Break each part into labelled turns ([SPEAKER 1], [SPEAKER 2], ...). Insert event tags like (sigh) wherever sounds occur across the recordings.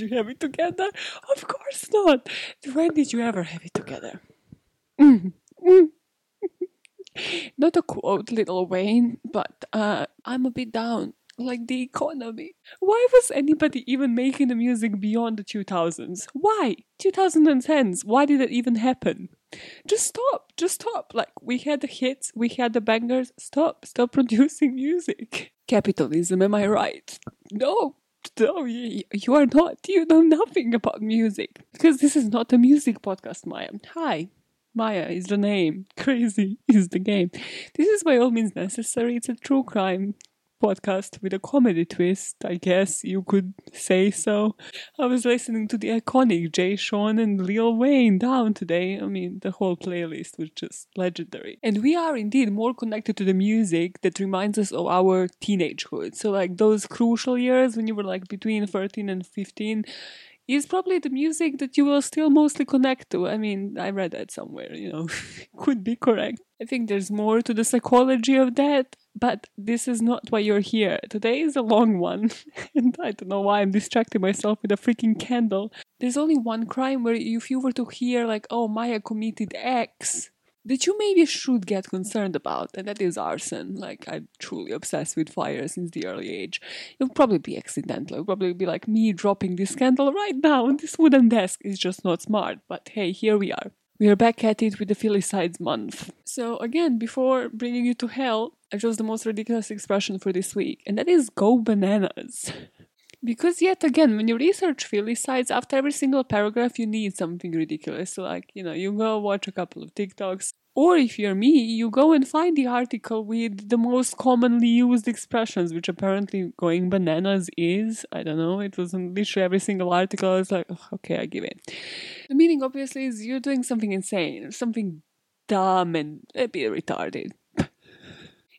[SPEAKER 1] you have it together? Of course not. When did you ever have it together? Mm. Mm. (laughs) Not a quote, Lil Wayne, but uh, I'm a bit down. Like the economy. Why was anybody even making the music beyond the 2000s? Why? 2010s. Why did it even happen? Just stop. Just stop. Like, we had the hits, we had the bangers. Stop. Stop (laughs) producing music. Capitalism, am I right? No. No, you, you are not. You know nothing about music. Because this is not a music podcast, Maja. Hi. Maja is the name. Crazy is the game. This is by all means necessary. It's a true crime podcast with a comedy twist, I guess you could say so. I was listening to the iconic Jay Sean and Lil Wayne down today. I mean, the whole playlist was just legendary. And we are indeed more connected to the music that reminds us of our teenagehood. So, like those crucial years when you were like between 13 and 15 is probably the music that you will still mostly connect to. I mean, I read that somewhere, you know, (laughs) could be correct. I think there's more to the psychology of that, but this is not why you're here. Today is a long one, (laughs) and I don't know why I'm distracting myself with a freaking candle. There's only one crime where if you were to hear, like, oh, Maja committed X, that you maybe should get concerned about, and that is arson. Like, I'm truly obsessed with fire since the early age. It'll probably be accidental. It'll probably be like me dropping this candle right now on (laughs) this wooden desk. It's just not smart. But hey, here we are. We are back at it with the Filicides month. So, again, before bringing you to hell, I chose the most ridiculous expression for this week, and that is go bananas. Because yet again, when you research Filicides, after every single paragraph, you need something ridiculous. So, like, you know, you go watch a couple of TikToks, or if you're me, you go and find the article with the most commonly used expressions, which apparently going bananas is. I don't know, it was in literally every single article. I was like, oh, okay, I give in. The meaning, obviously, is you're doing something insane, something dumb and a bit retarded.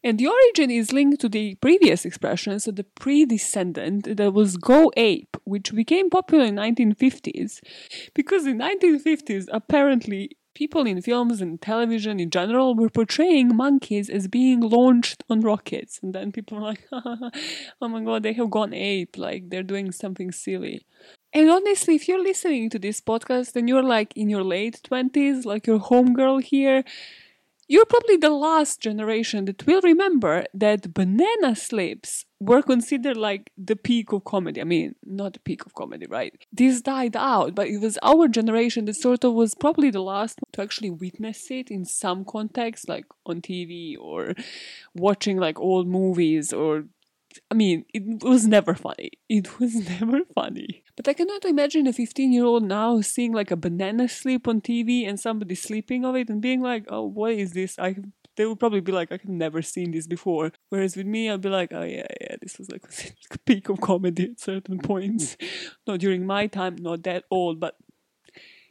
[SPEAKER 1] And the origin is linked to the previous expression, so the predescendant that was go ape, which became popular in 1950s, because in 1950s apparently people in films and television in general were portraying monkeys as being launched on rockets, and then people were like, (laughs) "Oh my god, they have gone ape! Like they're doing something silly." And honestly, if you're listening to this podcast and you're like in your late 20s, like your homegirl here, you're probably the last generation that will remember that banana slips were considered like the peak of comedy. I mean, not the peak of comedy, right? This died out, but it was our generation that sort of was probably the last to actually witness it in some context, like on TV or watching like old movies or I mean, it was never funny. It was (laughs) never funny. But I cannot imagine a 15 year old now seeing like a banana slip on TV and somebody sleeping of it and being like, oh, what is this? I they would probably be like, I've never seen this before. Whereas with me, I'd be like, oh yeah, yeah, this was like (laughs) a peak of comedy at certain points. (laughs) not during my time, not that old, but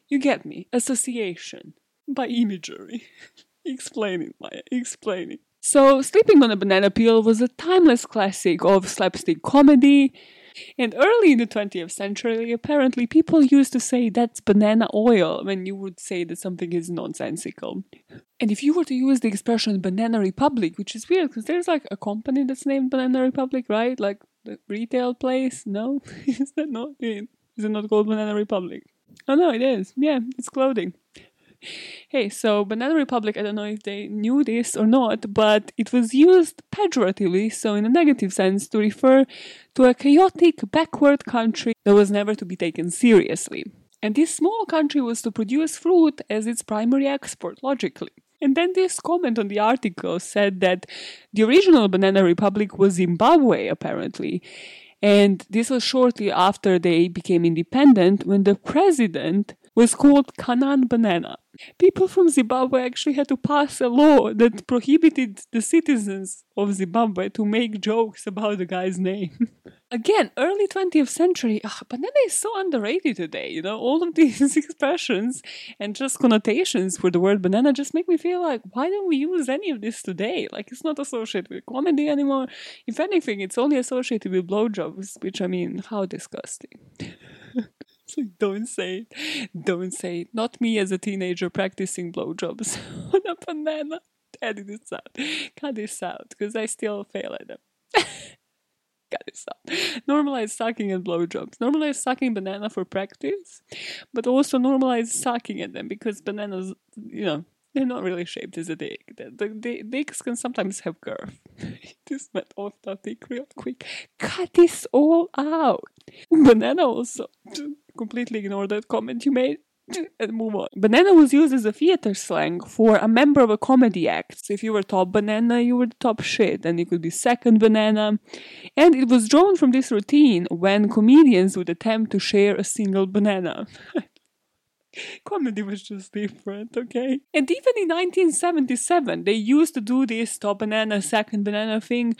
[SPEAKER 1] you get me. Association by imagery. (laughs) explaining, Maja, explaining. So, Sleeping on a Banana Peel was a timeless classic of slapstick comedy. And early in the 20th century, apparently people used to say that's banana oil when you would say that something is nonsensical. And if you were to use the expression Banana Republic, which is weird because there's like a company that's named Banana Republic, right? Like the retail place? No? (laughs) is that not it? Is it not called Banana Republic? Oh no, it is. Yeah, it's clothing hey, so Banana Republic, I don't know if they knew this or not, but it was used pejoratively, so in a negative sense, to refer to a chaotic, backward country that was never to be taken seriously. And this small country was to produce fruit as its primary export, logically. And then this comment on the article said that the original Banana Republic was Zimbabwe, apparently. And this was shortly after they became independent when the president was called Canaan Banana. People from Zimbabwe actually had to pass a law that prohibited the citizens of Zimbabwe to make jokes about the guy's name. (laughs) Again, early 20th century, ugh, banana is so underrated today. You know, all of these (laughs) expressions and just connotations for the word banana just make me feel like, why don't we use any of this today? Like, it's not associated with comedy anymore. If anything, it's only associated with blowjobs, which I mean, how disgusting. (laughs) don't say it. Don't say it. Not me as a teenager practicing blowjobs (laughs) on a banana. Edit this out. Cut this out because I still fail at them. (laughs) Cut it out. Normalize sucking and blowjobs. Normalize sucking banana for practice, but also normalize sucking at them because bananas, you know, they're not really shaped as a dick. The, the, the dicks can sometimes have curve. (laughs) this went off topic real quick. Cut this all out. Banana also. Completely ignore that comment you made (laughs) and move on. Banana was used as a theater slang for a member of a comedy act. So if you were top banana, you were the top shit, and you could be second banana. And it was drawn from this routine when comedians would attempt to share a single banana. (laughs) Comedy was just different, okay? And even in 1977, they used to do this top banana, second banana thing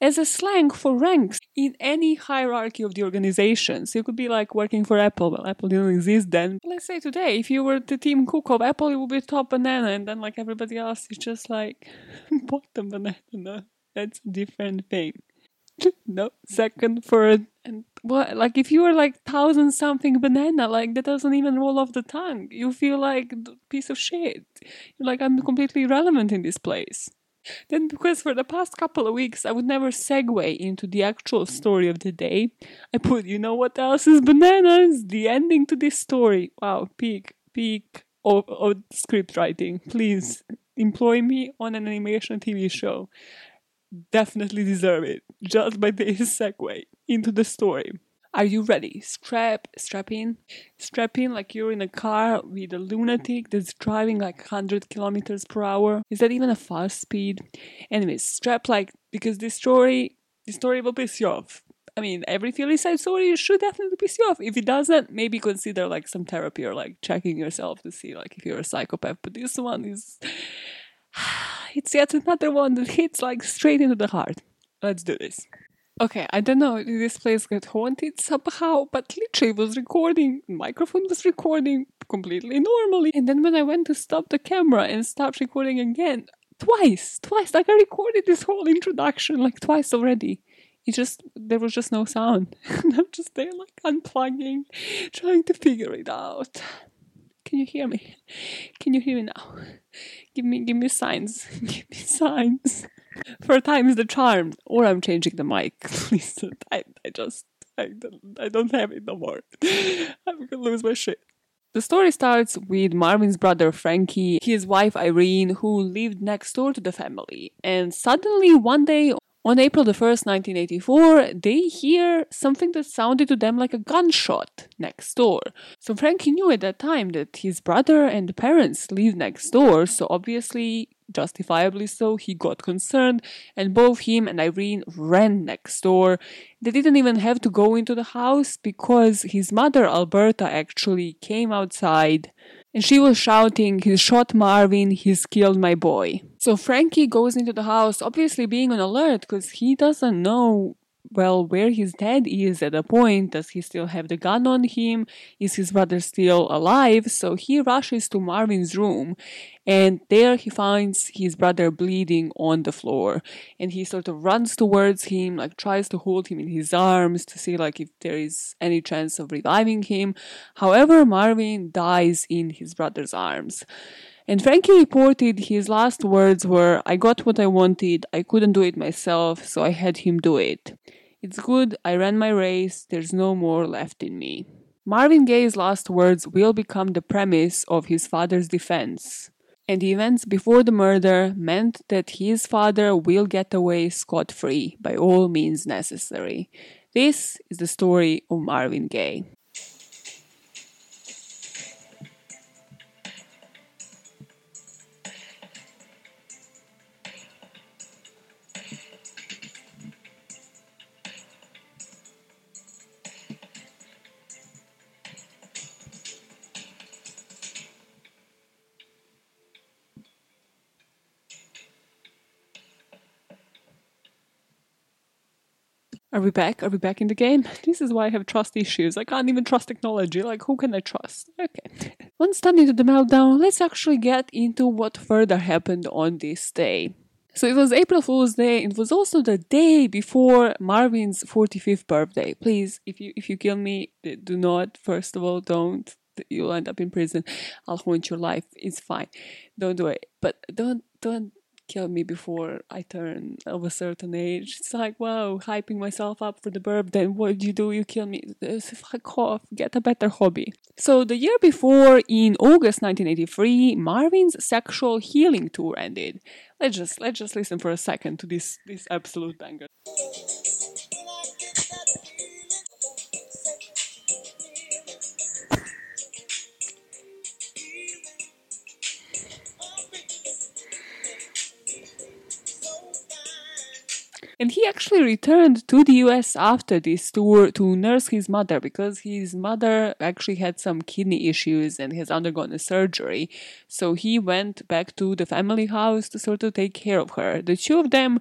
[SPEAKER 1] as a slang for ranks in any hierarchy of the organization. So you could be like working for Apple. Well, Apple didn't exist then. Let's say today, if you were the Tim Cook of Apple, you would be top banana, and then like everybody else is just like (laughs) bottom banana. No, that's a different thing. (laughs) no, second, third, and what? Like if you were like thousand something banana, like that doesn't even roll off the tongue. You feel like piece of shit. You're like I'm completely irrelevant in this place. Then, because for the past couple of weeks I would never segue into the actual story of the day, I put, you know what else is bananas? The ending to this story. Wow, peak, peak of, of script writing. Please employ me on an animation TV show. Definitely deserve it, just by this segue into the story. Are you ready? Strap, strap in, strap in like you're in a car with a lunatic that's driving like 100 kilometers per hour. Is that even a fast speed? Anyways, strap like because this story, this story will piss you off. I mean, every filicide story should definitely piss you off. If it doesn't, maybe consider like some therapy or like checking yourself to see like if you're a psychopath. But this one is, (sighs) it's yet another one that hits like straight into the heart. Let's do this. Okay, I don't know this place got haunted somehow, but literally was recording, microphone was recording completely normally. And then when I went to stop the camera and start recording again, twice, twice, like I recorded this whole introduction like twice already. It just, there was just no sound. (laughs) and I'm just there like unplugging, trying to figure it out. Can you hear me? Can you hear me now? Give me, give me signs. (laughs) give me signs. For time is the charm, or I'm changing the mic. (laughs) Listen, I, I just, I don't, I don't have it no more. (laughs) I'm gonna lose my shit. The story starts with Marvin's brother Frankie, his wife Irene, who lived next door to the family. And suddenly, one day, on April the 1st, 1984, they hear something that sounded to them like a gunshot next door. So Frankie knew at that time that his brother and parents lived next door, so obviously justifiably so, he got concerned, and both him and Irene ran next door. They didn't even have to go into the house because his mother, Alberta, actually came outside and she was shouting, He shot Marvin, he's killed my boy. So Frankie goes into the house, obviously being on alert because he doesn't know well, where his dad is at a point, does he still have the gun on him? Is his brother still alive? So he rushes to Marvin's room and there he finds his brother bleeding on the floor and he sort of runs towards him, like tries to hold him in his arms to see like if there is any chance of reviving him. However, Marvin dies in his brother's arms. And Frankie reported his last words were, I got what I wanted, I couldn't do it myself, so I had him do it. It's good, I ran my race, there's no more left in me. Marvin Gaye's last words will become the premise of his father's defense. And the events before the murder meant that his father will get away scot free by all means necessary. This is the story of Marvin Gaye. Are we back? Are we back in the game? (laughs) This is why I have trust issues. I can't even trust technology. Like, who can I trust? Okay. (laughs) Once done into the meltdown, let's actually get into what further happened on this day. So it was April Fool's Day. It was also the day before Marvin's 45th birthday. Please, if you if you kill me, do not. First of all, don't. You'll end up in prison. I'll haunt your life. It's fine. Don't do it. But don't don't kill me before I turn of a certain age. It's like, wow, hyping myself up for the burp, Then what do you do? You kill me. Fuck off. Get a better hobby. So the year before, in August 1983, Marvin's sexual healing tour ended. Let's just let's just listen for a second to this this absolute banger. And he actually returned to the US after this tour to nurse his mother because his mother actually had some kidney issues and has undergone a surgery. So he went back to the family house to sort of take care of her. The two of them,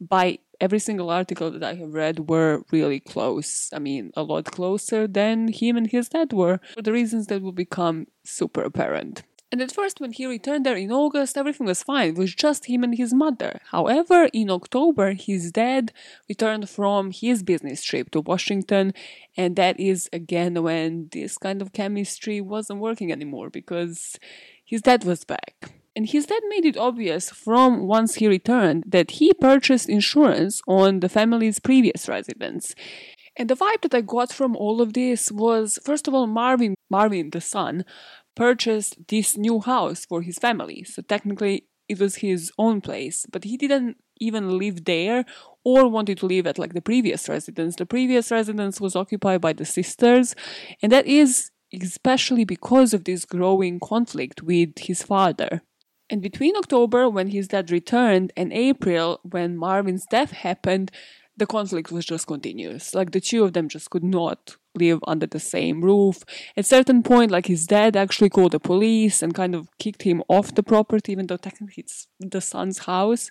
[SPEAKER 1] by every single article that I have read, were really close. I mean, a lot closer than him and his dad were, for the reasons that will become super apparent. And at first, when he returned there in August, everything was fine. It was just him and his mother. However, in October, his dad returned from his business trip to Washington, and that is again when this kind of chemistry wasn't working anymore because his dad was back. And his dad made it obvious from once he returned that he purchased insurance on the family's previous residence. And the vibe that I got from all of this was, first of all, Marvin, Marvin, the son, purchased this new house for his family. So technically, it was his own place, but he didn't even live there or wanted to live at like the previous residence. The previous residence was occupied by the sisters, and that is especially because of this growing conflict with his father. And between October, when his dad returned, and April, when Marvin's death happened, the conflict was just continuous. Like the two of them just could not live under the same roof. At certain point, like his dad actually called the police and kind of kicked him off the property, even though technically it's the son's house.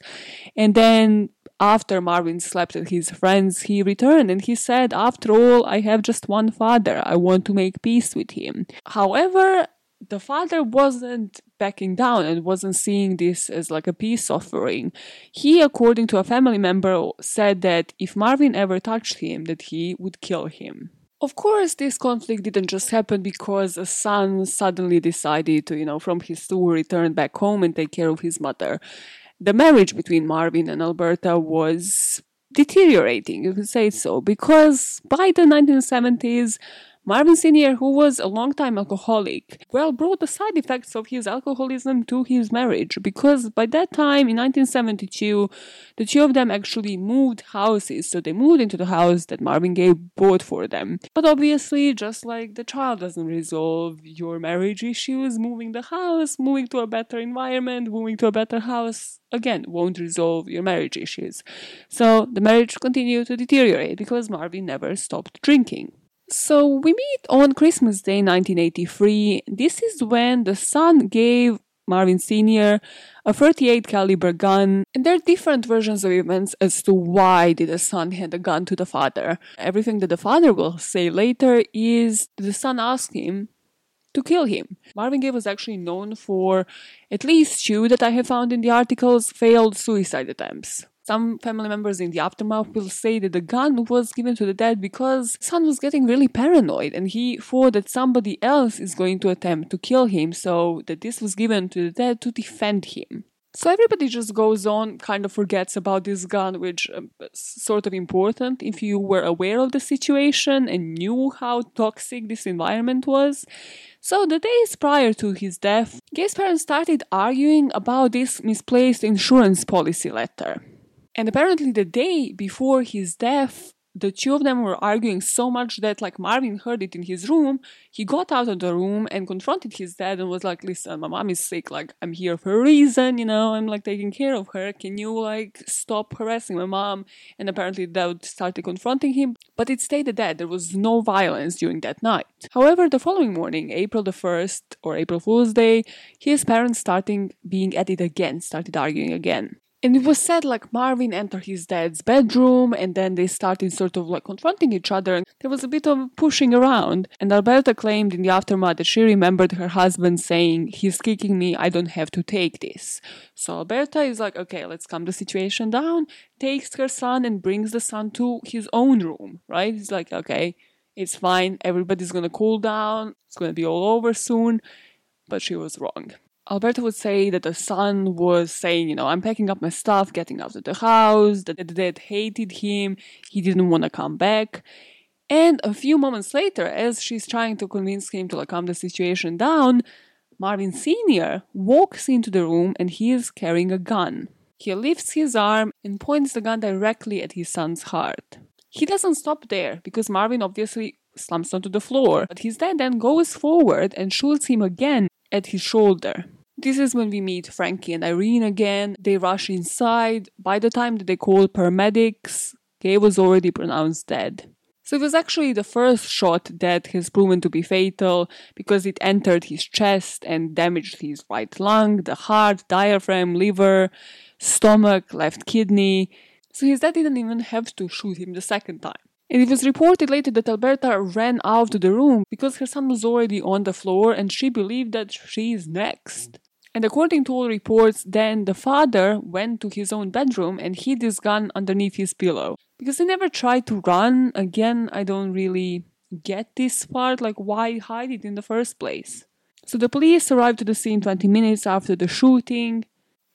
[SPEAKER 1] And then after Marvin slept at his friends, he returned and he said, After all, I have just one father. I want to make peace with him. However, the father wasn't backing down and wasn't seeing this as like a peace offering. He, according to a family member, said that if Marvin ever touched him, that he would kill him. Of course, this conflict didn't just happen because a son suddenly decided to, you know, from his tour return back home and take care of his mother. The marriage between Marvin and Alberta was deteriorating, you could say so, because by the 1970s, Marvin Sr., who was a long-time alcoholic, well brought the side effects of his alcoholism to his marriage because by that time in 1972, the two of them actually moved houses. So they moved into the house that Marvin Gaye bought for them. But obviously, just like the child doesn't resolve your marriage issues, moving the house, moving to a better environment, moving to a better house, again, won't resolve your marriage issues. So the marriage continued to deteriorate because Marvin never stopped drinking. So we meet on Christmas Day 1983. This is when the son gave Marvin Sr. a 38 caliber gun, and there are different versions of events as to why did the son hand a gun to the father. Everything that the father will say later is the son asked him to kill him. Marvin Gaye was actually known for at least two that I have found in the articles failed suicide attempts. Some family members in the aftermath will say that the gun was given to the dad because son was getting really paranoid and he thought that somebody else is going to attempt to kill him, so that this was given to the dad to defend him. So everybody just goes on, kind of forgets about this gun, which um, sort of important if you were aware of the situation and knew how toxic this environment was. So the days prior to his death, Gaye's parents started arguing about this misplaced insurance policy letter. And apparently, the day before his death, the two of them were arguing so much that, like, Marvin heard it in his room. He got out of the room and confronted his dad and was like, Listen, my mom is sick. Like, I'm here for a reason, you know, I'm like taking care of her. Can you, like, stop harassing my mom? And apparently, dad started confronting him. But it stayed at that. There was no violence during that night. However, the following morning, April the 1st or April Fool's Day, his parents starting being at it again, started arguing again. And it was said like Marvin entered his dad's bedroom and then they started sort of like confronting each other and there was a bit of pushing around. And Alberta claimed in the aftermath that she remembered her husband saying, He's kicking me, I don't have to take this. So Alberta is like, Okay, let's calm the situation down, takes her son and brings the son to his own room, right? He's like, Okay, it's fine, everybody's gonna cool down, it's gonna be all over soon. But she was wrong. Alberta would say that the son was saying, you know, I'm packing up my stuff, getting out of the house, that the dad hated him, he didn't want to come back. And a few moments later, as she's trying to convince him to like calm the situation down, Marvin Sr. walks into the room and he is carrying a gun. He lifts his arm and points the gun directly at his son's heart. He doesn't stop there because Marvin obviously slumps onto the floor, but his dad then goes forward and shoots him again at his shoulder. This is when we meet Frankie and Irene again. They rush inside. By the time that they call paramedics, Gaye was already pronounced dead. So it was actually the first shot that has proven to be fatal because it entered his chest and damaged his right lung, the heart, diaphragm, liver, stomach, left kidney. So his dad didn't even have to shoot him the second time. And it was reported later that Alberta ran out of the room because her son was already on the floor and she believed that she is next. And according to all reports, then the father went to his own bedroom and hid his gun underneath his pillow. Because he never tried to run, again, I don't really get this part, like why hide it in the first place? So the police arrived to the scene 20 minutes after the shooting,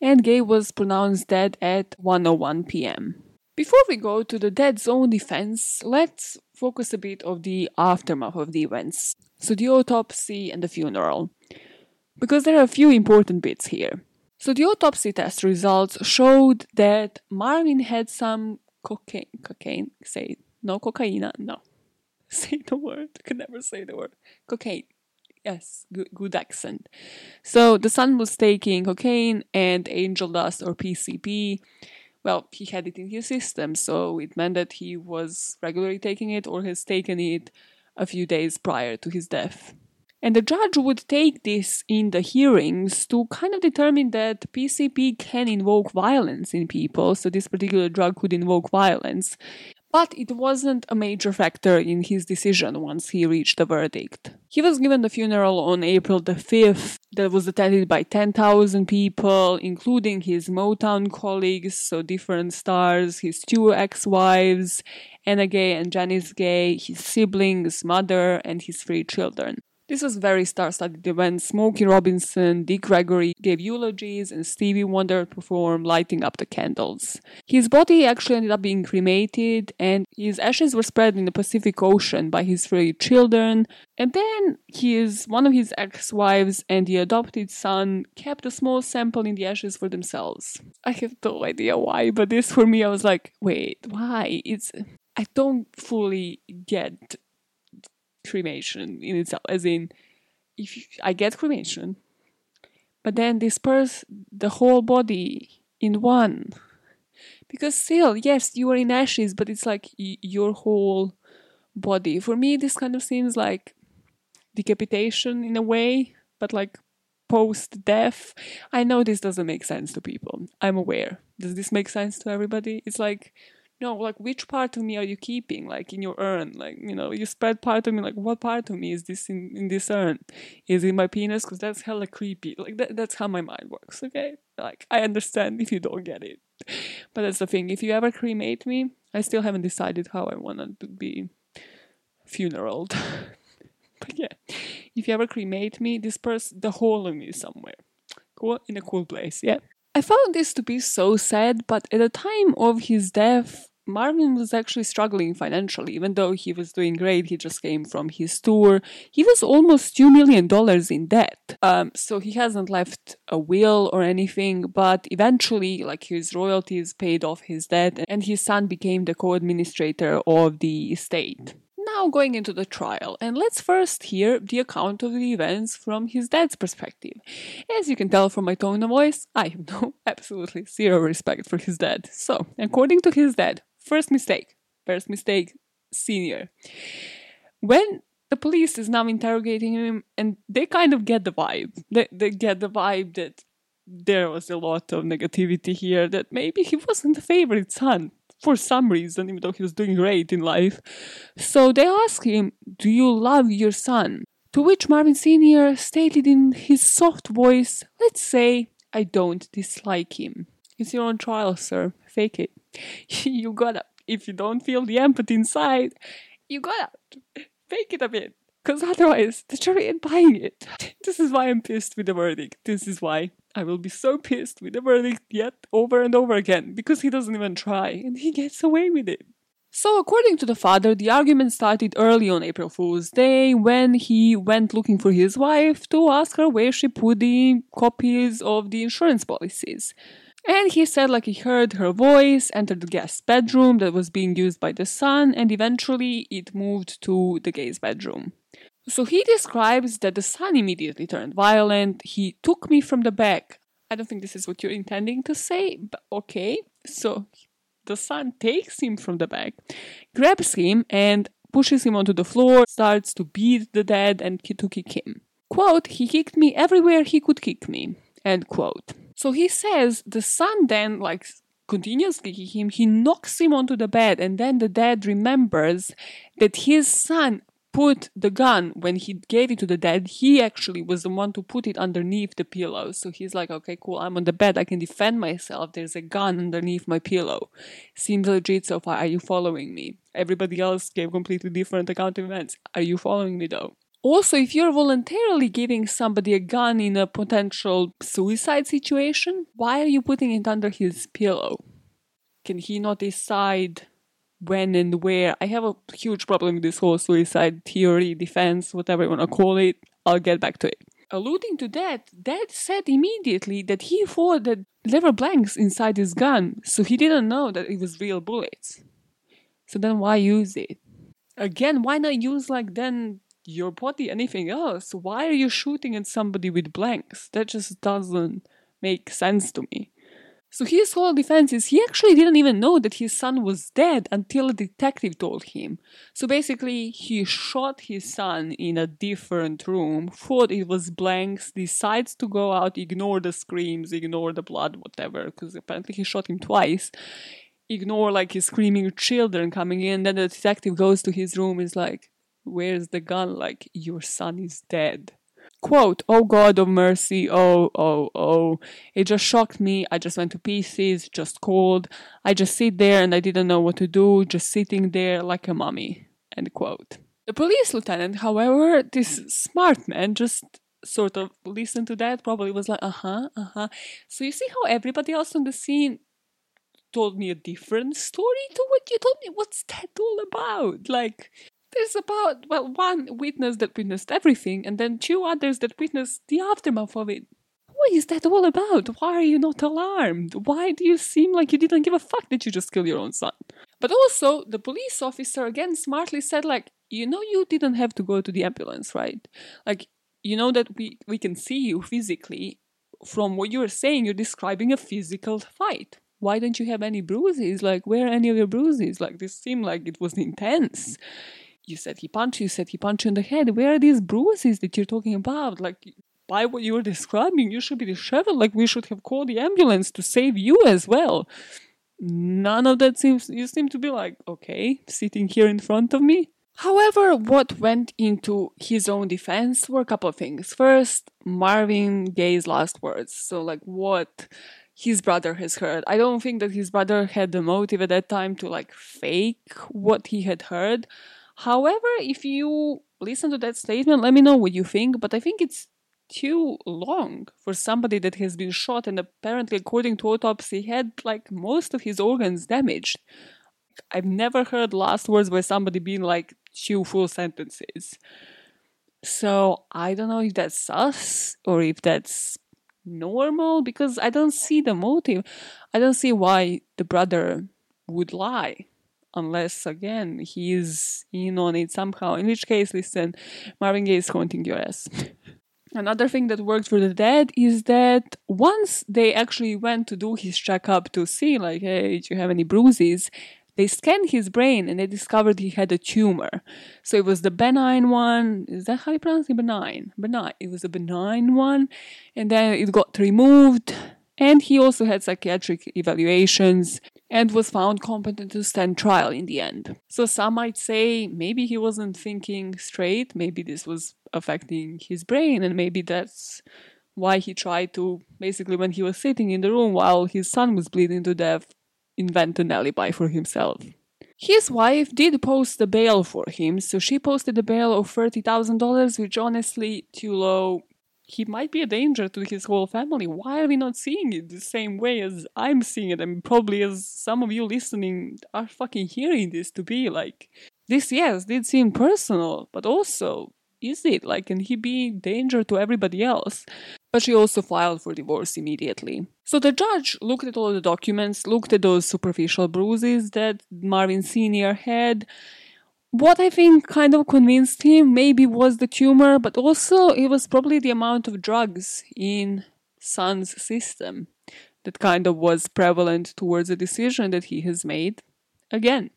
[SPEAKER 1] and Gaye was pronounced dead at 1:01 p.m. Before we go to the dead zone defense, let's focus a bit of the aftermath of the events. So the autopsy and the funeral. Because there are a few important bits here. So the autopsy test results showed that Marvin had some cocaine. Cocaine? Say no cocaine. No. (laughs) Say the word. I can never say the word. Cocaine. Yes, good, good accent. So the son was taking cocaine and angel dust or PCP. Well, he had it in his system, so it meant that he was regularly taking it or has taken it a few days prior to his death. And the judge would take this in the hearings to kind of determine that PCP can invoke violence in people, so this particular drug could invoke violence. But it wasn't a major factor in his decision once he reached the verdict. He was given the funeral on April the 5th that was attended by 10,000 people, including his Motown colleagues, so different stars, his two ex wives, Anna Gaye and Janice Gaye, his siblings, mother, and his three children. This was very star-studded event. Smokey Robinson, Dick Gregory gave eulogies, and Stevie Wonder performed lighting up the candles. His body actually ended up being cremated, and his ashes were spread in the Pacific Ocean by his three children. And then his one of his ex-wives and the adopted son kept a small sample in the ashes for themselves. I have no idea why, but this for me, I was like, wait, why? It's I don't fully get cremation in itself as in if you, i get cremation but then disperse the whole body in one. Because still yes you are in ashes but it's like y- your whole body. For me this kind of seems like decapitation in a way but like post death i know this doesn't make sense to people. I'm aware. Does this make sense to everybody? It's like no, like which part of me are you keeping, like in your urn? Like, you know, you spread part of me, like what part of me is this in, in this urn? Is it my penis? Because that's hella creepy. Like, that, that's how my mind works, okay? Like, I understand if you don't get it. But that's the thing. If you ever cremate me, I still haven't decided how I want to be funeraled. (laughs) but yeah, if you ever cremate me, disperse the whole of me somewhere. Cool? In a cool place, yeah? I found this to be so sad, but at the time of his death, Marvin was actually struggling financially, even though he was doing great. He just came from his tour. He was almost $2 million in debt. Um, so he hasn't left a will or anything, but eventually, like his royalties paid off his debt, and his son became the co administrator of the estate. Now going into the trial, and let's first hear the account of the events from his dad's perspective. As you can tell from my tone of voice, I have no (laughs) absolutely zero respect for his dad. So, according to his dad, First mistake. First mistake, senior. When the police is now interrogating him, and they kind of get the vibe. They, they get the vibe that there was a lot of negativity here, that maybe he wasn't the favorite son for some reason, even though he was doing great in life. So they ask him, Do you love your son? To which Marvin Sr. stated in his soft voice, Let's say I don't dislike him. It's your own trial, sir. Fake it. (laughs) you gotta, if you don't feel the empathy inside, you gotta fake it a bit. because otherwise the jury ain't buying it. (laughs) This is why I'm pissed with the verdict. This is why I will be so pissed with the verdict yet over and over again because he doesn't even try and he gets away with it. So, according to the father, the argument started early on April Fool's Day when he went looking for his wife to ask her where she put the copies of the insurance policies. And he said, like, he heard her voice enter the guest bedroom that was being used by the son, and eventually it moved to the gay's bedroom. So he describes that the son immediately turned violent. He took me from the back. I don't think this is what you're intending to say, but okay. So the son takes him from the back, grabs him, and pushes him onto the floor, starts to beat the dad and to kick him. Quote, he kicked me everywhere he could kick me. End quote. So he says the son then, like, continues kicking him, he knocks him onto the bed, and then the dad remembers that his son put the gun. When he gave it to the dad he actually was the one to put it underneath the pillow. So he's like okay cool i'm on the bed i can defend myself there's a gun underneath my pillow. Seems legit so far are you following me? Everybody else gave completely different account events. Are you following me though also if you're voluntarily giving somebody a gun in a potential suicide situation why are you putting it under his pillow can he not decide when and where. I have a huge problem with this whole suicide theory, defense, whatever you want to call it. I'll get back to it. Alluding to that, Dad said immediately that he thought that there were blanks inside his gun, so he didn't know that it was real bullets. So then why use it? Again, why not use like then your body, anything else? Why are you shooting at somebody with blanks? That just doesn't make sense to me. So his whole defense is he actually didn't even know that his son was dead until a detective told him. So basically, he shot his son in a different room, thought it was blanks, decides to go out, ignore the screams, ignore the blood, whatever, because apparently he shot him twice. Ignore like his screaming children coming in. Then the detective goes to his room, is like, Where's the gun? Like, your son is dead. Quote, Oh God of mercy, oh, oh, oh. It just shocked me. I just went to pieces, just cold. I just sit there and I didn't know what to do, just sitting there like a mummy. End quote. The police lieutenant, however, this smart man just sort of listened to that, probably was like, uh huh, uh huh. So you see how everybody else on the scene told me a different story to what you told me? What's that all about? Like, there's about, well, one witness that witnessed everything, and then two others that witnessed the aftermath of it. What is that all about? Why are you not alarmed? Why do you seem like you didn't give a fuck that you just killed your own son? But also, the police officer again smartly said, like, you know, you didn't have to go to the ambulance, right? Like, you know that we, we can see you physically. From what you're saying, you're describing a physical fight. Why don't you have any bruises? Like, where are any of your bruises? Like, this seemed like it was intense you said he punched you, said he punched you in the head. Where are these bruises that you're talking about? Like, by what you were describing, you should be disheveled. Like, we should have called the ambulance to save you as well. None of that seems, you seem to be like, okay, sitting here in front of me. However, what went into his own defense were a couple of things. First, Marvin Gaye's last words. So, like, what his brother has heard. I don't think that his brother had the motive at that time to, like, fake what he had heard. However, if you listen to that statement, let me know what you think, but I think it's too long for somebody that has been shot and apparently according to autopsy had like most of his organs damaged. I've never heard last words by somebody being like two full sentences. So I don't know if that's us or if that's normal because I don't see the motive. I don't see why the brother would lie unless again he is in on it somehow. In which case, listen, Marvin Gaye is haunting your ass. (laughs) Another thing that worked for the dad is that once they actually went to do his checkup to see, like, hey, do you have any bruises? They scanned his brain and they discovered he had a tumor. So it was the benign one. Is that how you pronounce it? Benign. Benign. It was a benign one. And then it got removed. And he also had psychiatric evaluations and was found competent to stand trial in the end. So some might say maybe he wasn't thinking straight, maybe this was affecting his brain, and maybe that's why he tried to basically, when he was sitting in the room while his son was bleeding to death, invent an alibi for himself. His wife did post the bail for him, so she posted a bail of $30,000, which honestly, too low. He might be a danger to his whole family. Why are we not seeing it the same way as I'm seeing it? And probably as some of you listening are fucking hearing this to be like, this, yes, did seem personal, but also, is it? Like, can he be danger to everybody else? But she also filed for divorce immediately. So the judge looked at all the documents, looked at those superficial bruises that Marvin Sr. had. What I think kind of convinced him maybe was the tumor, but also it was probably the amount of drugs in son's system that kind of was prevalent towards the decision that he has made. Again,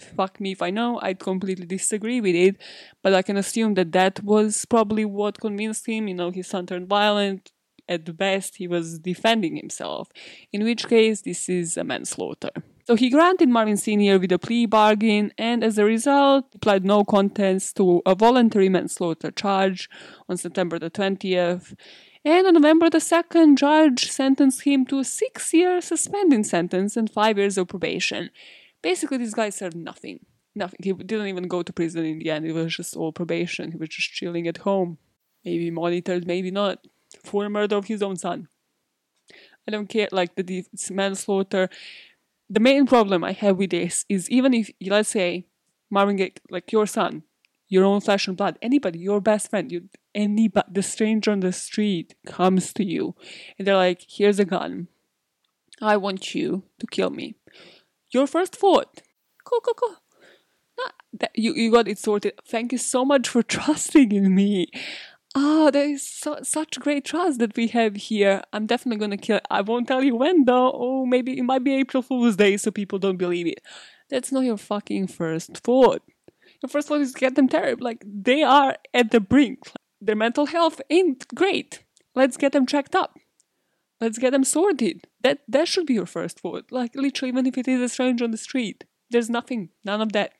[SPEAKER 1] fuck me if I know, I'd completely disagree with it, but I can assume that that was probably what convinced him. You know, his son turned violent. At best, he was defending himself, in which case, this is a manslaughter. So he granted Marvin Sr. with a plea bargain, and as a result, applied no contest to a voluntary manslaughter charge on September the 20th. And on November the 2nd, judge sentenced him to a six-year suspending sentence and five years of probation. Basically, this guy served nothing. Nothing. He didn't even go to prison in the end. It was just all probation. He was just chilling at home. Maybe monitored, maybe not. For murder of his own son. I don't care, like, the manslaughter. The main problem I have with this is even if, let's say, Marvin like your son, your own flesh and blood, anybody, your best friend, you, anybody, the stranger on the street comes to you and they're like, here's a gun. I want you to kill me your first thought. Cool, cool, cool. that, you, you got it sorted. Thank you so much for (laughs) trusting in me. Oh, there is so, such great trust that we have here. I'm definitely gonna kill. I won't tell you when though. Oh, maybe it might be April Fool's Day, so people don't believe it. That's not your fucking first thought. Your first thought is get them terrible. Like they are at the brink. Their mental health ain't great. Let's get them checked up. Let's get them sorted. That that should be your first thought. Like literally, even if it is a stranger on the street, there's nothing, none of that.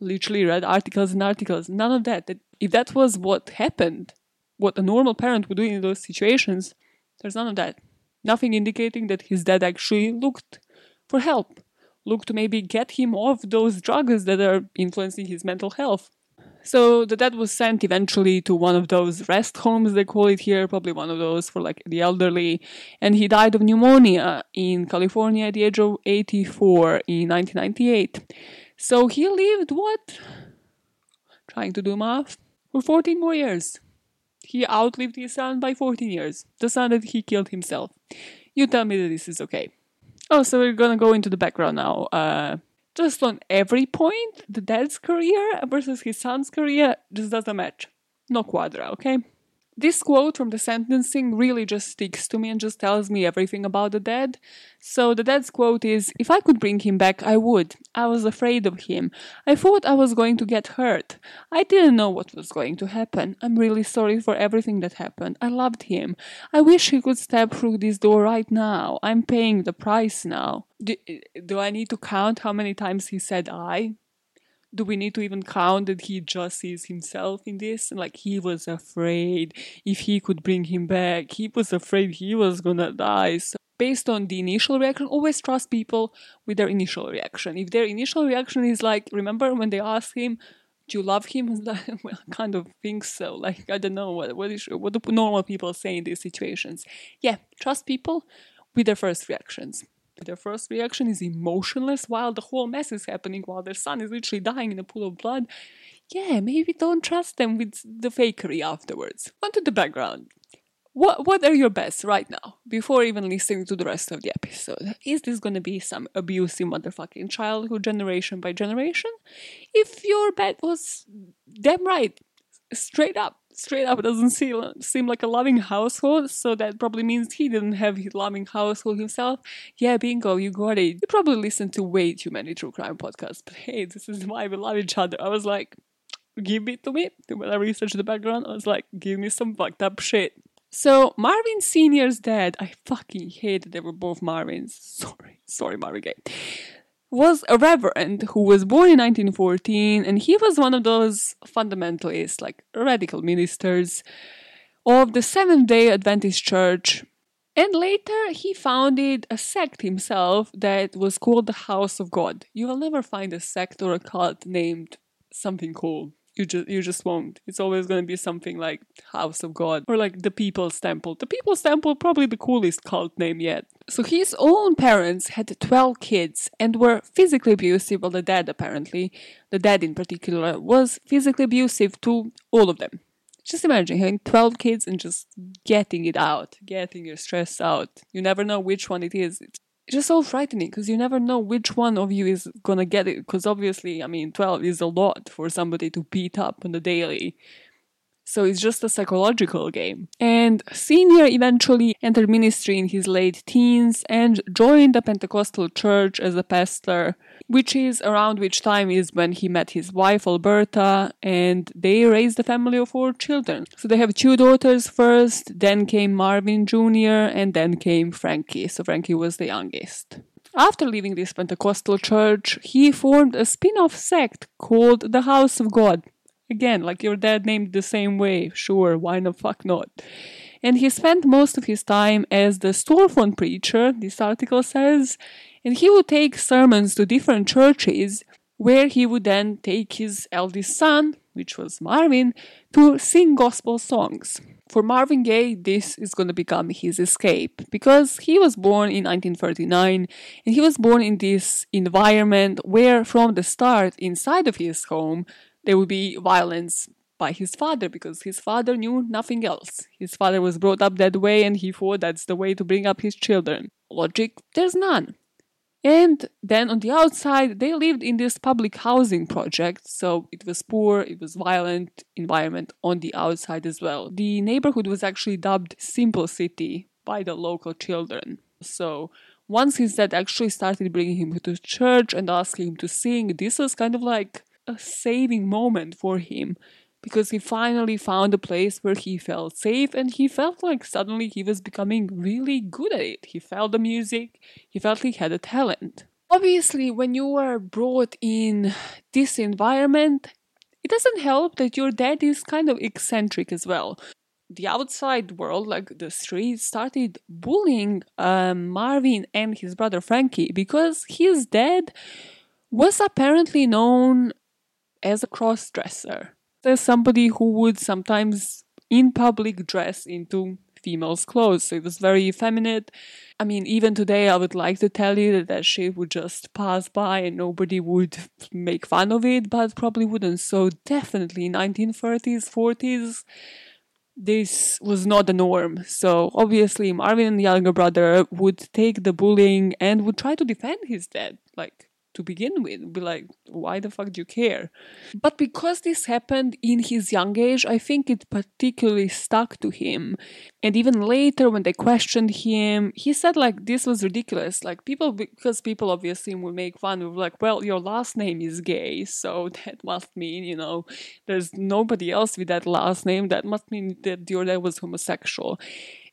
[SPEAKER 1] Literally read articles and articles, none of that. That if that was what happened, what a normal parent would do in those situations, there's none of that. Nothing indicating that his dad actually looked for help, looked to maybe get him off those drugs that are influencing his mental health. So the dad was sent eventually to one of those rest homes, they call it here, probably one of those for like the elderly. And he died of pneumonia in California at the age of 84 in 1998. So he lived what? Trying to do math? For 14 more years. He outlived his son by 14 years. The son that he killed himself. You tell me that this is okay. Oh, so we're gonna go into the background now. Uh, just on every point, the dad's career versus his son's career just doesn't match. No quadra, okay? This quote from the sentencing really just sticks to me and just tells me everything about the dad. So the dad's quote is If I could bring him back, I would. I was afraid of him. I thought I was going to get hurt. I didn't know what was going to happen. I'm really sorry for everything that happened. I loved him. I wish he could step through this door right now. I'm paying the price now. Do, do I need to count how many times he said I? Do we need to even count that he just sees himself in this? And like he was afraid if he could bring him back, he was afraid he was gonna die. So based on the initial reaction, always trust people with their initial reaction. If their initial reaction is like, remember when they asked him, do you love him? (laughs) Well, kind of think so. Like, I don't know what what is what do normal people say in these situations. Yeah, trust people with their first reactions. Their first reaction is emotionless while the whole mess is happening, while their son is literally dying in a pool of blood. Yeah, maybe don't trust them with the fakery afterwards. On to the background. What what are your bets right now before even listening to the rest of the episode? Is this gonna be some abusive motherfucking childhood generation by generation? If your bet was damn right, straight up, straight up doesn't seem, seem like a loving household, so that probably means he didn't have his loving household himself. Yeah, bingo, you got it. You probably listened to way too many true crime podcasts, but hey, this is why we love each other. I was like, give it to me. When I researched the background, I was like, give me some fucked up shit. So Marvin Senior's dad, I fucking hate that they were both Marvins. (laughs) Sorry, sorry, Marvin Gaye was a reverend who was born in 1914 and he was one of those fundamentalists like radical ministers of the Seventh-day Adventist Church And later he founded a sect himself that was called the House of God. You will never find a sect or a cult named something cool. You just you just won't. It's always gonna be something like House of God or like the People's Temple. The People's Temple probably the coolest cult name yet. So his own parents had 12 kids and were physically abusive. Well, the dad apparently, the dad in particular, was physically abusive to all of them. Just imagine having 12 kids and just getting it out, getting your stress out. You never know which one it is. It's just so frightening because you never know which one of you is gonna get it. Because obviously, I mean, 12 is a lot for somebody to beat up on the daily. So it's just a psychological game. And Senior eventually entered ministry in his late teens and joined the Pentecostal church as a pastor, which is around which time is when he met his wife Alberta and they raised a family of four children. So they have two daughters first, then came Marvin Jr., and then came Frankie. So Frankie was the youngest. After leaving this Pentecostal church, he formed a spin off sect called the House of God Again, like your dad named the same way. Sure, why the fuck not? And he spent most of his time as the storefront preacher, this article says, and he would take sermons to different churches where he would then take his eldest son, which was Marvin, to sing gospel songs. For Marvin Gaye, this is going to become his escape because he was born in 1939 and he was born in this environment where, from the start, inside of his home, there would be violence by his father because his father knew nothing else. His father was brought up that way and he thought that's the way to bring up his children. Logic, there's none. And then on the outside, they lived in this public housing project, so it was poor, it was violent environment on the outside as well. The neighborhood was actually dubbed Simple City by the local children. So once his dad actually started bringing him to church and asking him to sing, this was kind of like a saving moment for him because he finally found a place where he felt safe and he felt like suddenly he was becoming really good at it. He felt the music, he felt he had a talent. Obviously, when you are brought in this environment, it doesn't help that your dad is kind of eccentric as well. The outside world, like the streets, started bullying um, Marvin and his brother Frankie because his dad was apparently known as a cross dresser. There's somebody who would sometimes in public dress into female's clothes. So it was very effeminate. I mean, even today, I would like to tell you that that shit would just pass by and nobody would make fun of it, but probably wouldn't. So definitely 1930s, 40s, this was not the norm. So obviously, Marvin, the younger brother, would take the bullying and would try to defend his dad. Like, to begin with. Be like, why the fuck do you care? But because this happened in his young age, I think it particularly stuck to him. And even later, when they questioned him, he said like this was ridiculous. Like people, because people obviously will make fun of like, well, your last name is gay, so (laughs) that must mean you know there's nobody else with that last name. That must mean that your dad was homosexual.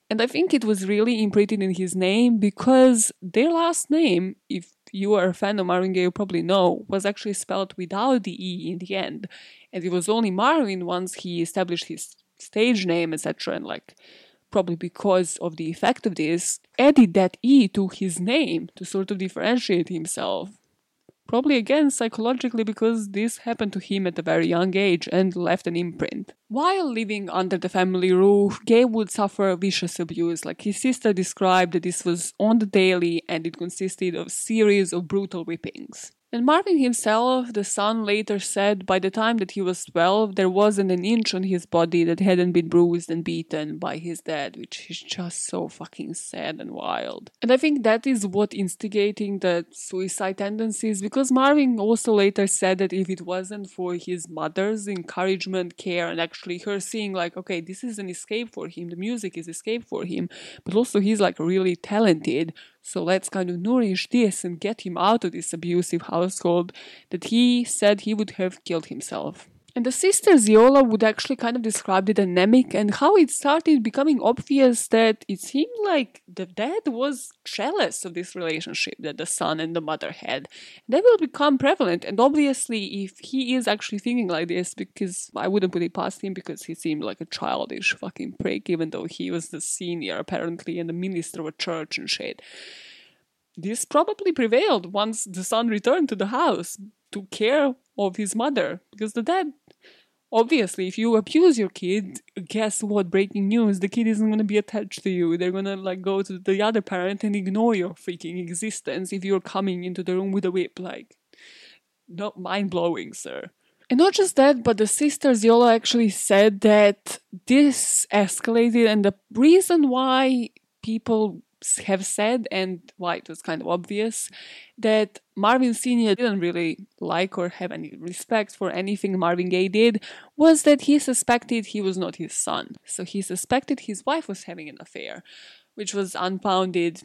[SPEAKER 1] And I think it was really imprinted in his name because their last name, if you are a fan of Marvin Gaye, you probably know, was actually spelled without the E in the end. And it was only Marvin once he established his stage name, etc., and like probably because of the effect of this, added that E to his name to sort of differentiate himself. Probably again psychologically because this happened to him at a very young age and left an imprint. While living under the family roof, Gaye would suffer vicious abuse. Like his sister described this was on the daily and it consisted of series of brutal whippings. And Marvin himself, the son, later said by the time that he was 12, there wasn't an inch on his body that hadn't been bruised and beaten by his dad, which is just so fucking sad and wild. And I think that is what instigating the suicide tendencies, because Marvin also later said that if it wasn't for his mother's encouragement, care, and actually her seeing, like, okay, this is an escape for him, the music is escape for him, but also he's like really talented so let's kind of nourish this and get him out of this abusive household that he said he would have killed himself. And the sister Zeola would actually kind of describe the dynamic and how it started becoming obvious that it seemed like the dad was jealous of this relationship that the son and the mother had. That will become prevalent. And obviously, if he is actually thinking like this, because I wouldn't put it past him because he seemed like a childish fucking prick, even though he was the senior apparently and the minister of a church and shit. This probably prevailed once the son returned to the house to care of his mother because the dad obviously if you abuse your kid guess what? Breaking news the kid isn't going to be attached to you. They're going to like go to the other parent and ignore your freaking existence if you're coming into the room with a whip like not mind-blowing sir. And not just that, but the sister Zeola actually said that this escalated, and the reason why people have said, and why it was kind of obvious, that Marvin Sr. didn't really like or have any respect for anything Marvin Gaye did was that he suspected he was not his son. So he suspected his wife was having an affair, which was unfounded.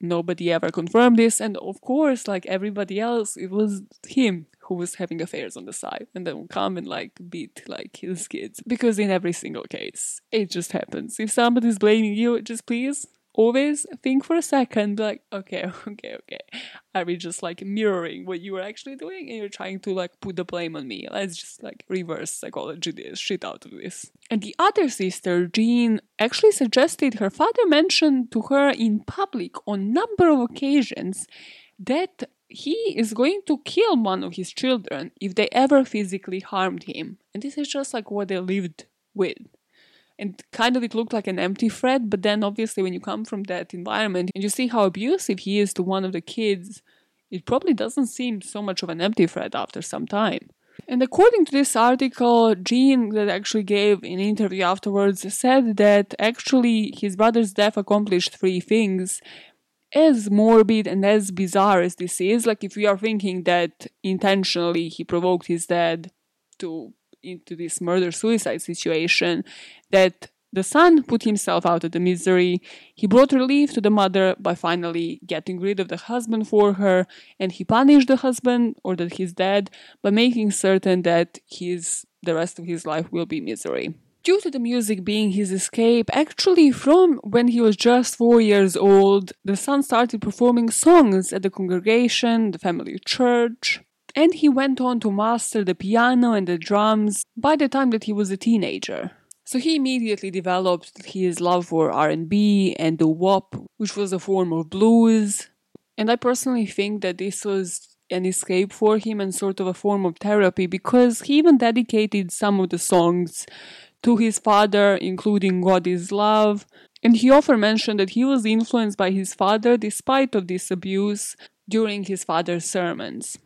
[SPEAKER 1] Nobody ever confirmed this, and of course, like everybody else, it was him who was having affairs on the side and then would come and like beat like his kids. Because in every single case, it just happens. If somebody's blaming you, just please always think for a second be like okay (laughs) okay okay. Are we just like mirroring what you were actually doing and you're trying to like put the blame on me? Let's just like reverse psychology this shit out of this. And the other sister Jeanne actually suggested her father mentioned to her in public on number of occasions that he is going to kill one of his children if they ever physically harmed him. And this is just like what they lived with and kind of it looked like an empty threat but then obviously when you come from that environment and you see how abusive he is to one of the kids it probably doesn't seem so much of an empty threat after some time and according to this article, Jeanne, that actually gave an interview afterwards, said that actually his brother's death accomplished three things. As morbid and as bizarre as this is, like if we are thinking that intentionally he provoked his dad to into this murder suicide situation that the son put himself out of the misery. He brought relief to the mother by finally getting rid of the husband for her, and he punished the husband or that he's dead by making certain that his the rest of his life will be misery. Due to the music being his escape, actually from when he was just four years old, the son started performing songs at the congregation, the family church, and he went on to master the piano and the drums by the time that he was a teenager. So he immediately developed his love for R&B and doo-wop, which was a form of blues. And I personally think that this was an escape for him and sort of a form of therapy because he even dedicated some of the songs to his father, including God is Love. And he often mentioned that he was influenced by his father despite of this abuse during his father's sermons.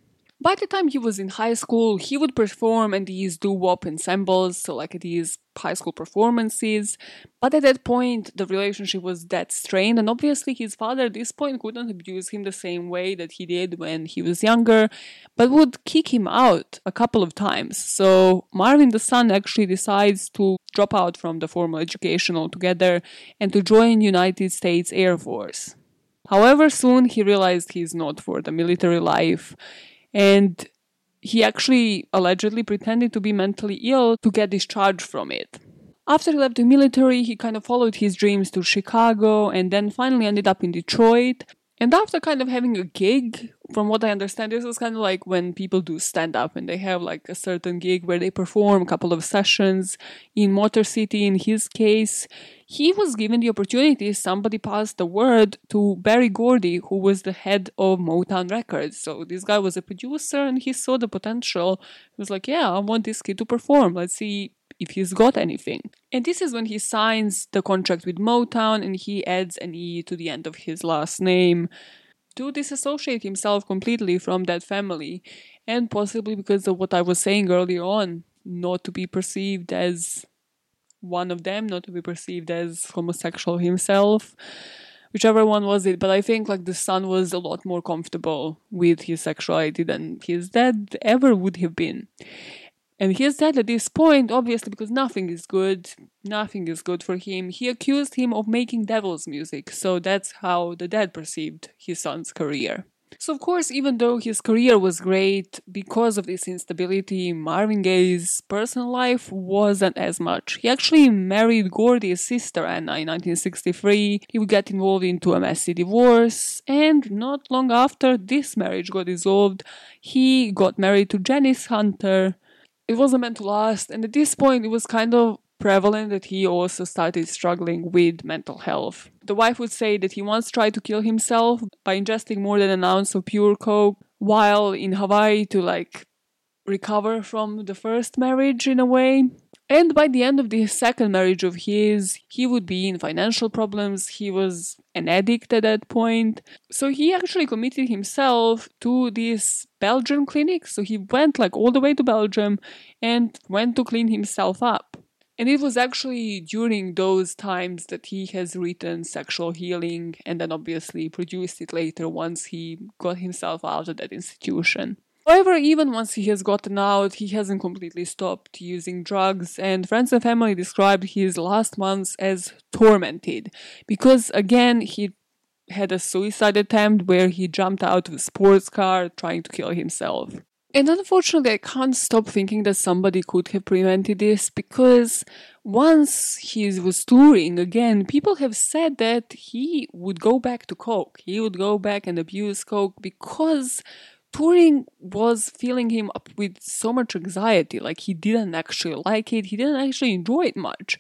[SPEAKER 1] By the time he was in high school, he would perform in these doo-wop ensembles, so like these high school performances. But at that point, the relationship was that strained, and obviously his father at this point couldn't abuse him the same way that he did when he was younger, but would kick him out a couple of times. So Marvin the son actually decides to drop out from the formal education altogether and to join United States Air Force. However, soon he realized he's not for the military life and he actually allegedly pretended to be mentally ill to get discharged from it. After he left the military, he kind of followed his dreams to Chicago and then finally ended up in Detroit. And after kind of having a gig, from what I understand, this is kind of like when people do stand up and they have like a certain gig where they perform a couple of sessions in Motor City. In his case, he was given the opportunity, somebody passed the word to Berry Gordy, who was the head of Motown Records. So this guy was a producer and he saw the potential. He was like, Yeah, I want this kid to perform. Let's see if he's got anything. And this is when he signs the contract with Motown and he adds an E to the end of his last name to disassociate himself completely from that family. And possibly because of what I was saying earlier on, not to be perceived as one of them, not to be perceived as homosexual himself. Whichever one was it, but I think like the son was a lot more comfortable with his sexuality than his dad ever would have been. And he said at this point, obviously, because nothing is good, nothing is good for him, he accused him of making devil's music. So that's how the dad perceived his son's career. So, of course, even though his career was great, because of this instability, Marvin Gaye's personal life wasn't as much. He actually married Gordy's sister Anna in 1963. He would get involved into a messy divorce, and not long after this marriage got dissolved, he got married to Janice Hunter. It wasn't meant to last, and at this point, it was kind of prevalent that he also started struggling with mental health. The wife would say that he once tried to kill himself by ingesting more than an ounce of pure coke while in Hawaii to like recover from the first marriage in a way. And by the end of the second marriage of his, he would be in financial problems. He was an addict at that point. So he actually committed himself to this Belgian clinic. So he went like all the way to Belgium and went to clean himself up. And it was actually during those times that he has written Sexual Healing and then obviously produced it later once he got himself out of that institution. However, even once he has gotten out, he hasn't completely stopped using drugs, and friends and family described his last months as tormented because, again, he had a suicide attempt where he jumped out of a sports car trying to kill himself. And unfortunately, I can't stop thinking that somebody could have prevented this because once he was touring again, people have said that he would go back to Coke. He would go back and abuse Coke because touring was filling him up with so much anxiety. Like he didn't actually like it, he didn't actually enjoy it much.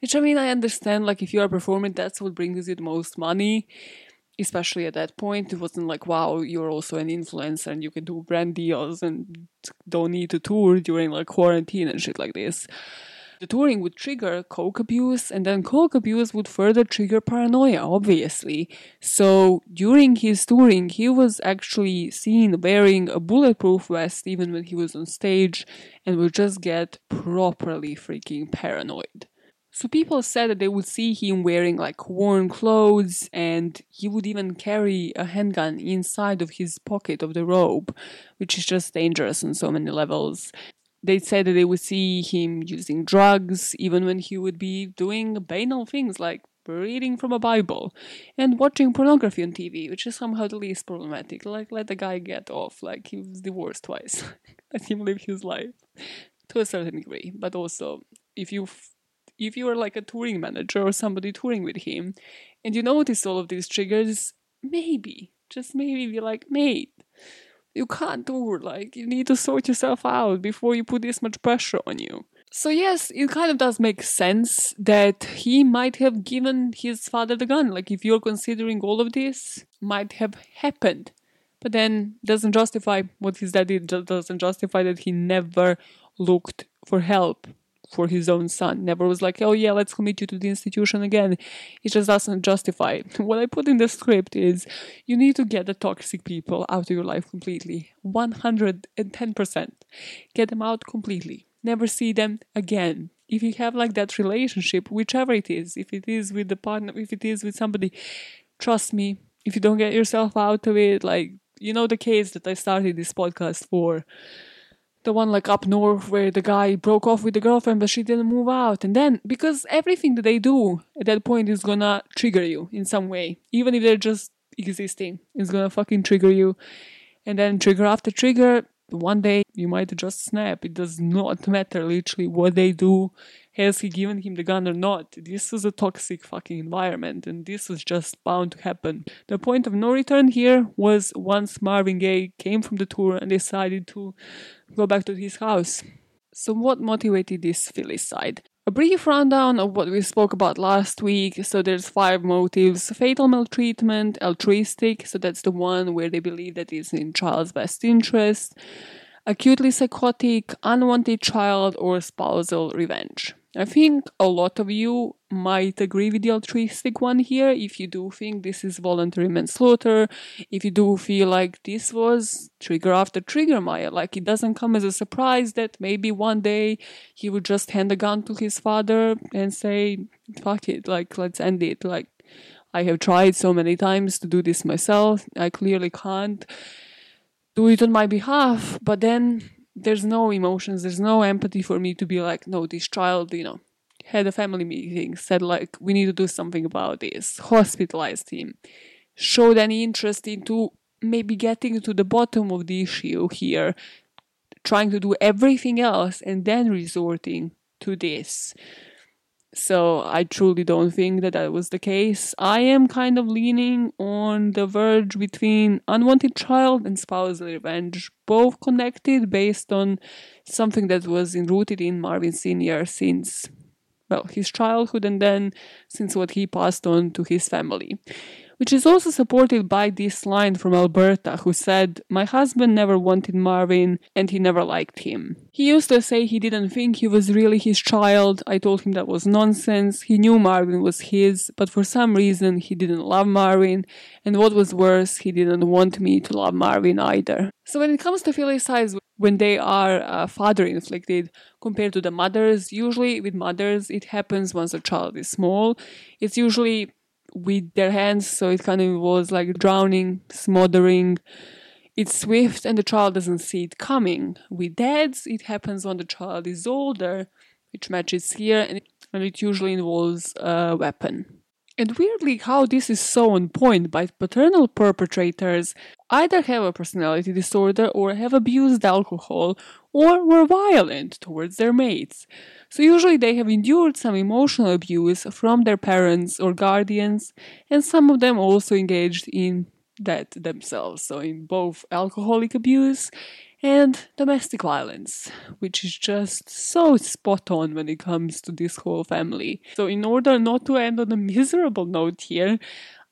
[SPEAKER 1] Which I mean, I understand, like if you are performing, that's what brings you the most money especially at that point, it wasn't like, wow, you're also an influencer and you can do brand deals and don't need to tour during like quarantine and shit like this. The touring would trigger coke abuse, and then coke abuse would further trigger paranoia, obviously. So during his touring, he was actually seen wearing a bulletproof vest even when he was on stage and would just get properly freaking paranoid. So people said that they would see him wearing like worn clothes and he would even carry a handgun inside of his pocket of the robe, which is just dangerous on so many levels. They said that they would see him using drugs even when he would be doing banal things like reading from a Bible and watching pornography on TV, which is somehow the least problematic. Like, let the guy get off. Like, he was divorced twice. (laughs) let him live his life to a certain degree. But also, if you if you are like a touring manager or somebody touring with him and you notice all of these triggers, maybe, just maybe be like, mate, you can't tour. Like, you need to sort yourself out before you put this much pressure on you. So, yes, it kind of does make sense that he might have given his father the gun. Like, if you're considering all of this, might have happened. But then doesn't justify what his dad did, doesn't justify that he never looked for help for his own son. Never was like, oh yeah, let's commit you to the institution again. It just doesn't justify. (laughs) What I put in the script is you need to get the toxic people out of your life completely. 110%. Get them out completely. Never see them again. If you have like that relationship, whichever it is, if it is with the partner, if it is with somebody, trust me, if you don't get yourself out of it, like, you know, the case that I started this podcast for the one like up north where the guy broke off with the girlfriend but she didn't move out. And then because everything that they do at that point is gonna trigger you in some way. Even if they're just existing it's gonna fucking trigger you. And then trigger after trigger one day you might just snap. It does not matter literally what they do has he given him the gun or not? This is a toxic fucking environment, and this is just bound to happen. The point of no return here was once Marvin Gaye came from the tour and decided to go back to his house. So, what motivated this filicide? A brief rundown of what we spoke about last week. So, there's five motives fatal maltreatment, altruistic, so that's the one where they believe that it's in child's best interest, acutely psychotic, unwanted child, or spousal revenge. I think a lot of you might agree with the altruistic one here. If you do think this is voluntary manslaughter, if you do feel like this was trigger after trigger, Maja, like it doesn't come as a surprise that maybe one day he would just hand a gun to his father and say, fuck it, like let's end it. Like I have tried so many times to do this myself, I clearly can't do it on my behalf, but then there's no emotions, there's no empathy for me to be like, no, this child, you know, had a family meeting, said like, we need to do something about this, hospitalized him, showed any interest into maybe getting to the bottom of the issue here, trying to do everything else and then resorting to this. So I truly don't think that that was the case. I am kind of leaning on the verge between unwanted child and spousal revenge, both connected based on something that was rooted in Marvin Sr. since, well, his childhood and then since what he passed on to his family which is also supported by this line from Alberta, who said, My husband never wanted Marvin and he never liked him. He used to say he didn't think he was really his child. I told him that was nonsense. He knew Marvin was his, but for some reason he didn't love Marvin, and what was worse, he didn't want me to love Marvin either. So when it comes to filicides, when they are uh, father inflicted compared to the mothers, usually with mothers it happens once a child is small. It's usually with their hands, so it kind of was like drowning, smothering. It's swift and the child doesn't see it coming. With dads, it happens when the child is older, which matches here, and it usually involves a weapon. And weirdly, how this is so on point, but paternal perpetrators either have a personality disorder or have abused alcohol or were violent towards their mates. So usually they have endured some emotional abuse from their parents or guardians, and some of them also engaged in that themselves, so in both alcoholic abuse and domestic violence, which is just so spot on when it comes to this whole family. So, in order not to end on a miserable note here,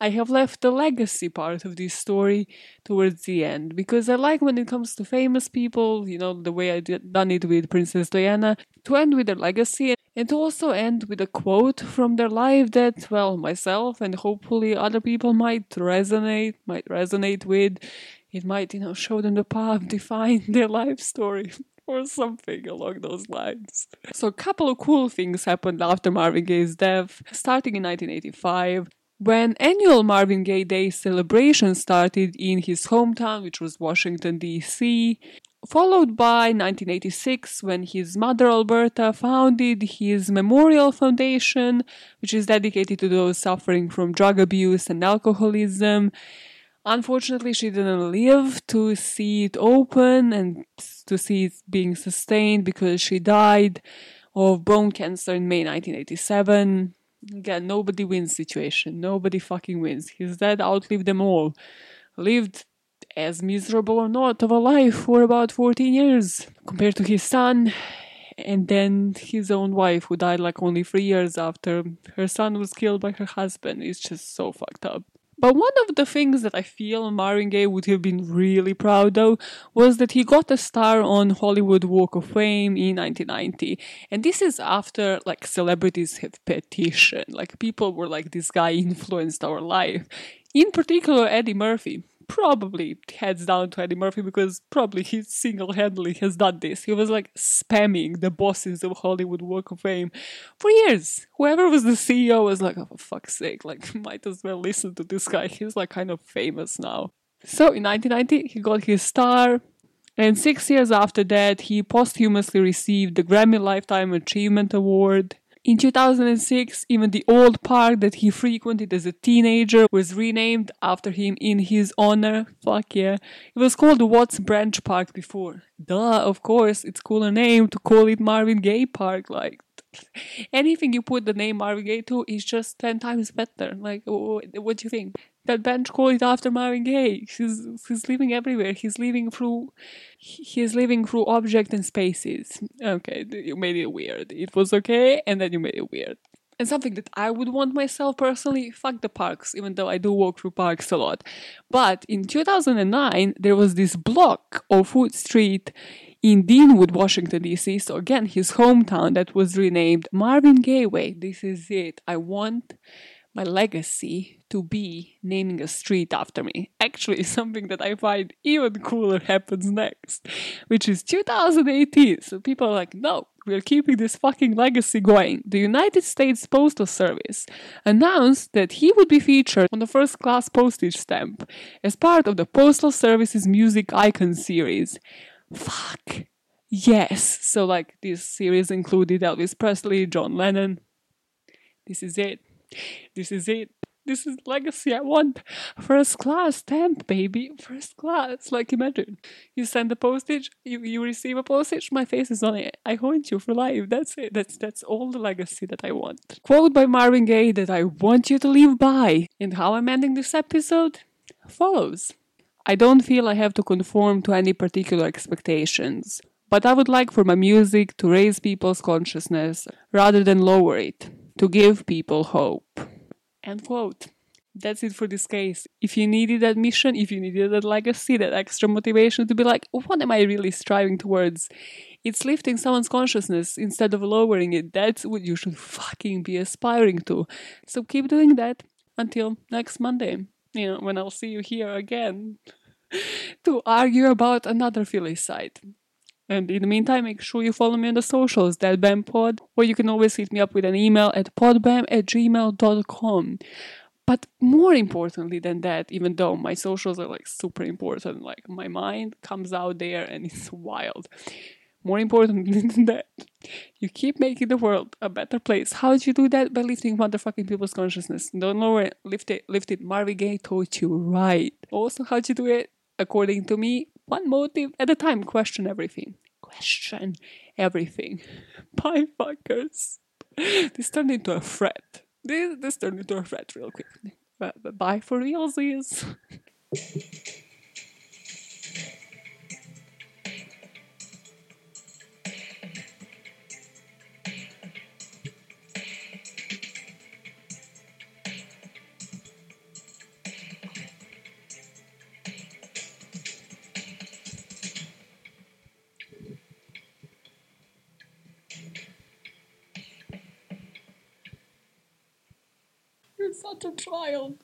[SPEAKER 1] I have left the legacy part of this story towards the end because I like when it comes to famous people, you know, the way I did, done it with Princess Diana, to end with their legacy and to also end with a quote from their life that, well, myself and hopefully other people might resonate, might resonate with. It might, you know, show them the path, (laughs) define their life story (laughs) or something along those lines. So, a couple of cool things happened after Marvin Gaye's death. Starting in 1985, when annual Marvin Gaye Day celebration started in his hometown, which was Washington, D.C., followed by 1986 when his mother Alberta founded his Memorial Foundation, which is dedicated to those suffering from drug abuse and alcoholism. Unfortunately, she didn't live to see it open and to see it being sustained because she died of bone cancer in May 1987. Again, nobody wins situation. Nobody fucking wins. His dad outlived them all. Lived as miserable or not of a life for about 14 years compared to his son and then his own wife who died like only three years after her son was killed by her husband. It's just so fucked up. But one of the things that I feel Marvin Gaye would have been really proud of was that he got a star on Hollywood Walk of Fame in 1990. And this is after like celebrities have petitioned. Like people were like, this guy influenced our life. In particular, Eddie Murphy probably heads down to Eddie Murphy because probably he single handedly has done this. He was like spamming the bosses of Hollywood Walk of Fame for years. Whoever was the CEO was like, oh, for fuck's sake, like, (laughs) might as well listen to this guy. He's like kind of famous now. So in 1990, he got his star. And six years after that, he posthumously received the Grammy Lifetime Achievement Award. In 2006, even the old park that he frequented as a teenager was renamed after him in his honor. Fuck yeah. It was called Watts Branch Park before. Duh, of course, it's cooler name to call it Marvin Gaye Park. Like, (laughs) anything you put the name Marvin Gaye to is just 10 times better. Like, what do you think? That bench called it after Marvin Gaye. He's he's living everywhere. He's living through he's living through objects and spaces. Okay, you made it weird. It was okay, and then you made it weird. And something that I would want myself personally, fuck the parks, even though I do walk through parks a lot. But in 2009, there was this block of Foote Street in Deanwood, Washington, D.C. So again, his hometown that was renamed Marvin Gaye Way. This is it. I want my legacy to be naming a street after me. Actually, (laughs) something that I find even cooler happens next, which is 2018. So people are like, no, we're keeping this fucking legacy going. The United States Postal Service announced that he would be featured on the first class postage stamp as part of the Postal Service's Music Icon series. Fuck. Yes. So, like, this series included Elvis Presley, John Lennon. This is it. This is it. This is legacy I want. First class stamp, baby. First class. Like imagine. You send the postage, you, you receive a postage, my face is on it. I haunt you for life. That's it. That's that's all the legacy that I want. Quote by Marvin Gaye that I want you to live by. And how I'm ending this episode follows. I don't feel I have to conform to any particular expectations, but I would like for my music to raise people's consciousness rather than lower it, to give people hope. End quote. That's it for this case. If you needed that mission, if you needed that legacy, that extra motivation to be like, what am I really striving towards? It's lifting someone's consciousness instead of lowering it. That's what you should fucking be aspiring to. So keep doing that until next Monday, you know, when I'll see you here again (laughs) to argue about another filicide. And in the meantime, make sure you follow me on the socials, that Pod, or you can always hit me up with an email at podbamn at gmail.com. But more importantly than that, even though my socials are like super important, like my mind comes out there and it's wild. More importantly (laughs) than that, you keep making the world a better place. How did you do that? By lifting motherfucking people's consciousness. Don't lower it, lift it, lift it. Marvin Gaye taught you right. Also, how'd you do it? According to me, one motive at a time. Question everything. Question everything. (laughs) Bye, fuckers. This turned into a threat. This, this turned into a threat real quick. But bye for realsies. (laughs) A child.